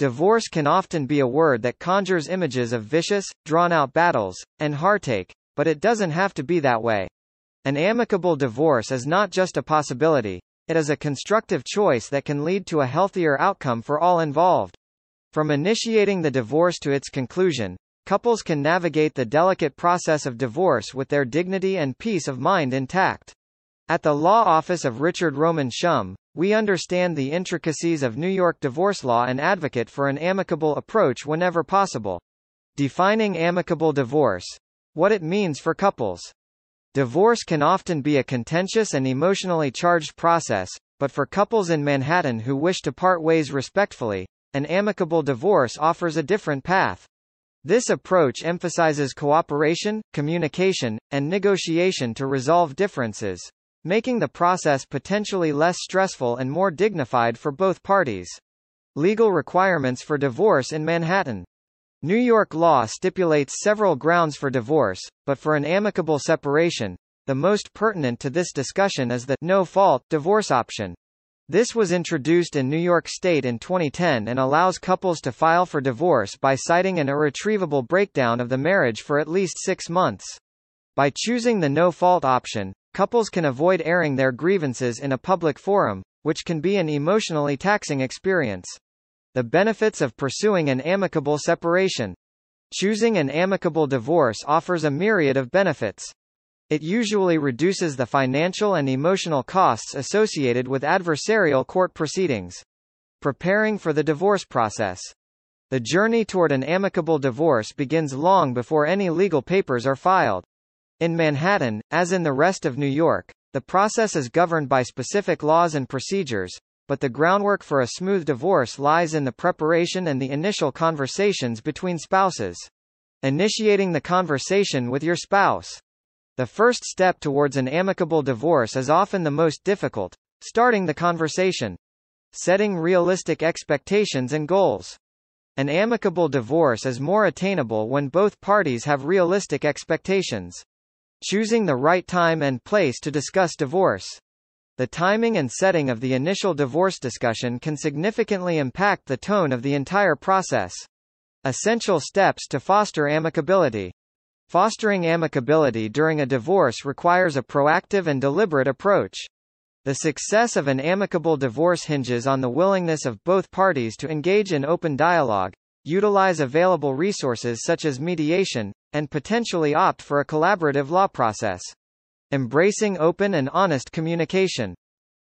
Divorce can often be a word that conjures images of vicious, drawn-out battles, and heartache, but it doesn't have to be that way. An amicable divorce is not just a possibility, it is a constructive choice that can lead to a healthier outcome for all involved. From initiating the divorce to its conclusion, couples can navigate the delicate process of divorce with their dignity and peace of mind intact. At the law office of Richard Roman Shum, we understand the intricacies of New York divorce law and advocate for an amicable approach whenever possible. Defining amicable divorce. What it means for couples. Divorce can often be a contentious and emotionally charged process, but for couples in Manhattan who wish to part ways respectfully, an amicable divorce offers a different path. This approach emphasizes cooperation, communication, and negotiation to resolve differences making the process potentially less stressful and more dignified for both parties. Legal requirements for divorce in Manhattan. New York law stipulates several grounds for divorce, but for an amicable separation, the most pertinent to this discussion is the no-fault divorce option. This was introduced in New York State in 2010 and allows couples to file for divorce by citing an irretrievable breakdown of the marriage for at least six months. By choosing the no-fault option, couples can avoid airing their grievances in a public forum, which can be an emotionally taxing experience. The benefits of pursuing an amicable separation. Choosing an amicable divorce offers a myriad of benefits. It usually reduces the financial and emotional costs associated with adversarial court proceedings. Preparing for the divorce process. The journey toward an amicable divorce begins long before any legal papers are filed. In Manhattan, as in the rest of New York, the process is governed by specific laws and procedures, but the groundwork for a smooth divorce lies in the preparation and the initial conversations between spouses. Initiating the conversation with your spouse. The first step towards an amicable divorce is often the most difficult, starting the conversation. Setting realistic expectations and goals. An amicable divorce is more attainable when both parties have realistic expectations. Choosing the right time and place to discuss divorce. The timing and setting of the initial divorce discussion can significantly impact the tone of the entire process. Essential steps to foster amicability. Fostering amicability during a divorce requires a proactive and deliberate approach. The success of an amicable divorce hinges on the willingness of both parties to engage in open dialogue, utilize available resources such as mediation, and potentially opt for a collaborative law process. Embracing open and honest communication.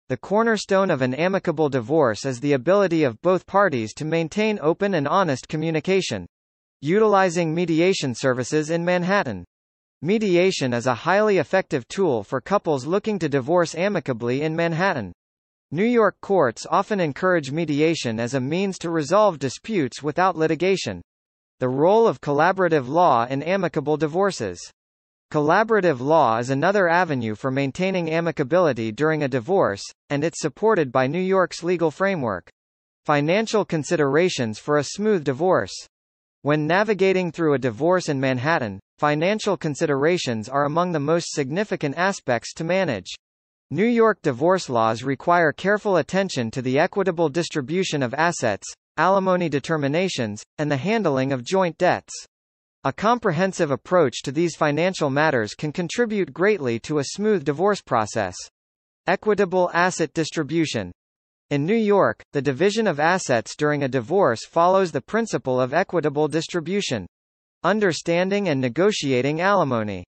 The cornerstone of an amicable divorce is the ability of both parties to maintain open and honest communication. Utilizing mediation services in Manhattan. Mediation is a highly effective tool for couples looking to divorce amicably in Manhattan. New York courts often encourage mediation as a means to resolve disputes without litigation. The role of collaborative law in amicable divorces. Collaborative law is another avenue for maintaining amicability during a divorce, and it's supported by New York's legal framework. Financial considerations for a smooth divorce. When navigating through a divorce in Manhattan, financial considerations are among the most significant aspects to manage. New York divorce laws require careful attention to the equitable distribution of assets, alimony determinations, and the handling of joint debts. A comprehensive approach to these financial matters can contribute greatly to a smooth divorce process. Equitable asset distribution. In New York, the division of assets during a divorce follows the principle of equitable distribution. Understanding and negotiating alimony.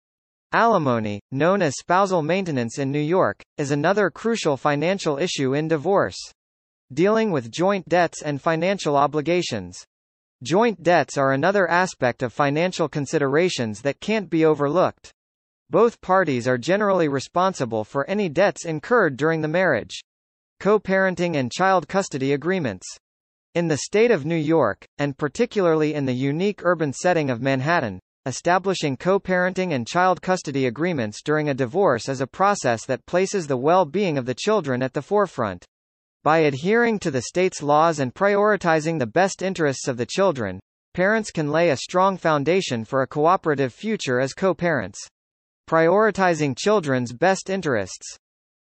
Alimony, known as spousal maintenance in New York, is another crucial financial issue in divorce. Dealing with joint debts and financial obligations. Joint debts are another aspect of financial considerations that can't be overlooked. Both parties are generally responsible for any debts incurred during the marriage. Co-parenting and child custody agreements. In the state of New York, and particularly in the unique urban setting of Manhattan, Establishing co-parenting and child custody agreements during a divorce is a process that places the well-being of the children at the forefront. By adhering to the state's laws and prioritizing the best interests of the children, parents can lay a strong foundation for a cooperative future as co-parents. Prioritizing children's best interests.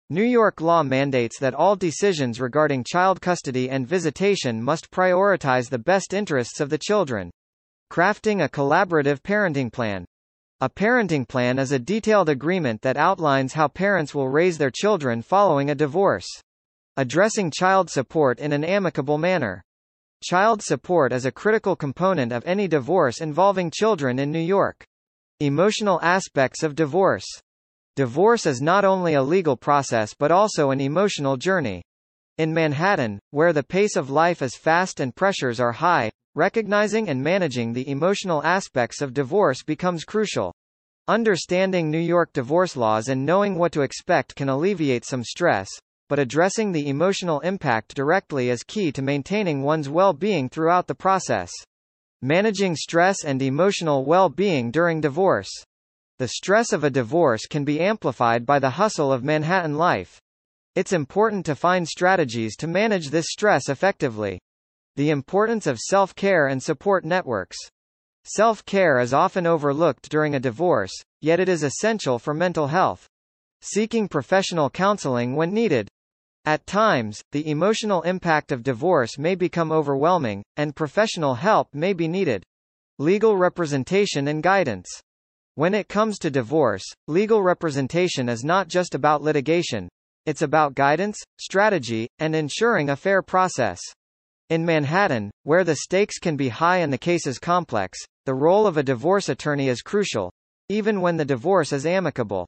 New York law mandates that all decisions regarding child custody and visitation must prioritize the best interests of the children. Crafting a collaborative parenting plan. A parenting plan is a detailed agreement that outlines how parents will raise their children following a divorce. Addressing child support in an amicable manner. Child support is a critical component of any divorce involving children in New York. Emotional aspects of divorce. Divorce is not only a legal process but also an emotional journey. In Manhattan, where the pace of life is fast and pressures are high, recognizing and managing the emotional aspects of divorce becomes crucial. Understanding New York divorce laws and knowing what to expect can alleviate some stress, but addressing the emotional impact directly is key to maintaining one's well-being throughout the process. Managing stress and emotional well-being during divorce. The stress of a divorce can be amplified by the hustle of Manhattan life. It's important to find strategies to manage this stress effectively. The importance of self-care and support networks. Self-care is often overlooked during a divorce, yet it is essential for mental health. Seeking professional counseling when needed. At times, the emotional impact of divorce may become overwhelming, and professional help may be needed. Legal representation and guidance. When it comes to divorce, legal representation is not just about litigation. It's about guidance, strategy, and ensuring a fair process. In Manhattan, where the stakes can be high and the case is complex, the role of a divorce attorney is crucial, even when the divorce is amicable.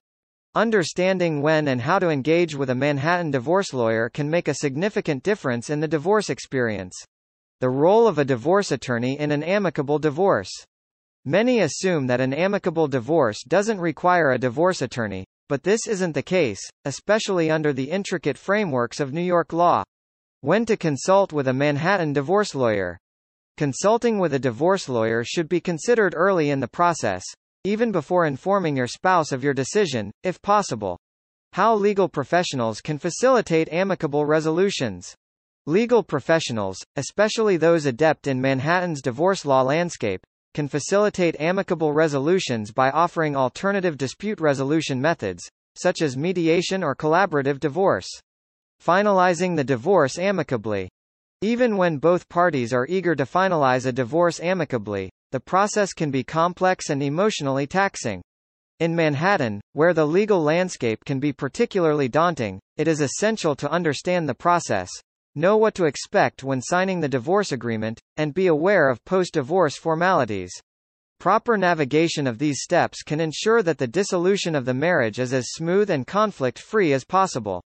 Understanding when and how to engage with a Manhattan divorce lawyer can make a significant difference in the divorce experience. The role of a divorce attorney in an amicable divorce. Many assume that an amicable divorce doesn't require a divorce attorney, but this isn't the case, especially under the intricate frameworks of New York law. When to consult with a Manhattan divorce lawyer. Consulting with a divorce lawyer should be considered early in the process, even before informing your spouse of your decision, if possible. How legal professionals can facilitate amicable resolutions. Legal professionals, especially those adept in Manhattan's divorce law landscape, can facilitate amicable resolutions by offering alternative dispute resolution methods, such as mediation or collaborative divorce. Finalizing the divorce amicably. Even when both parties are eager to finalize a divorce amicably, the process can be complex and emotionally taxing. In Manhattan, where the legal landscape can be particularly daunting, it is essential to understand the process, Know what to expect when signing the divorce agreement, and be aware of post-divorce formalities. Proper navigation of these steps can ensure that the dissolution of the marriage is as smooth and conflict-free as possible.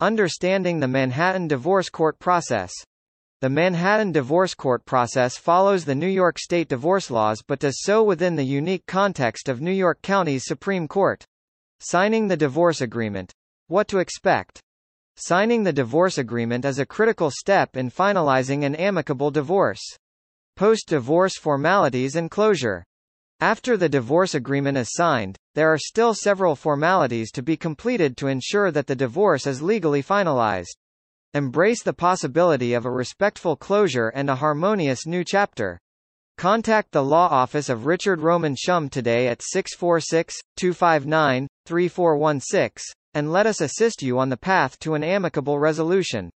Understanding the Manhattan Divorce Court process. The Manhattan Divorce Court process follows the New York State divorce laws but does so within the unique context of New York County's Supreme Court. Signing the divorce agreement. What to expect. Signing the divorce agreement is a critical step in finalizing an amicable divorce. Post-divorce formalities and closure. After the divorce agreement is signed, there are still several formalities to be completed to ensure that the divorce is legally finalized. Embrace the possibility of a respectful closure and a harmonious new chapter. Contact the law office of Richard Roman Shum today at 646 259 3416 and let us assist you on the path to an amicable resolution.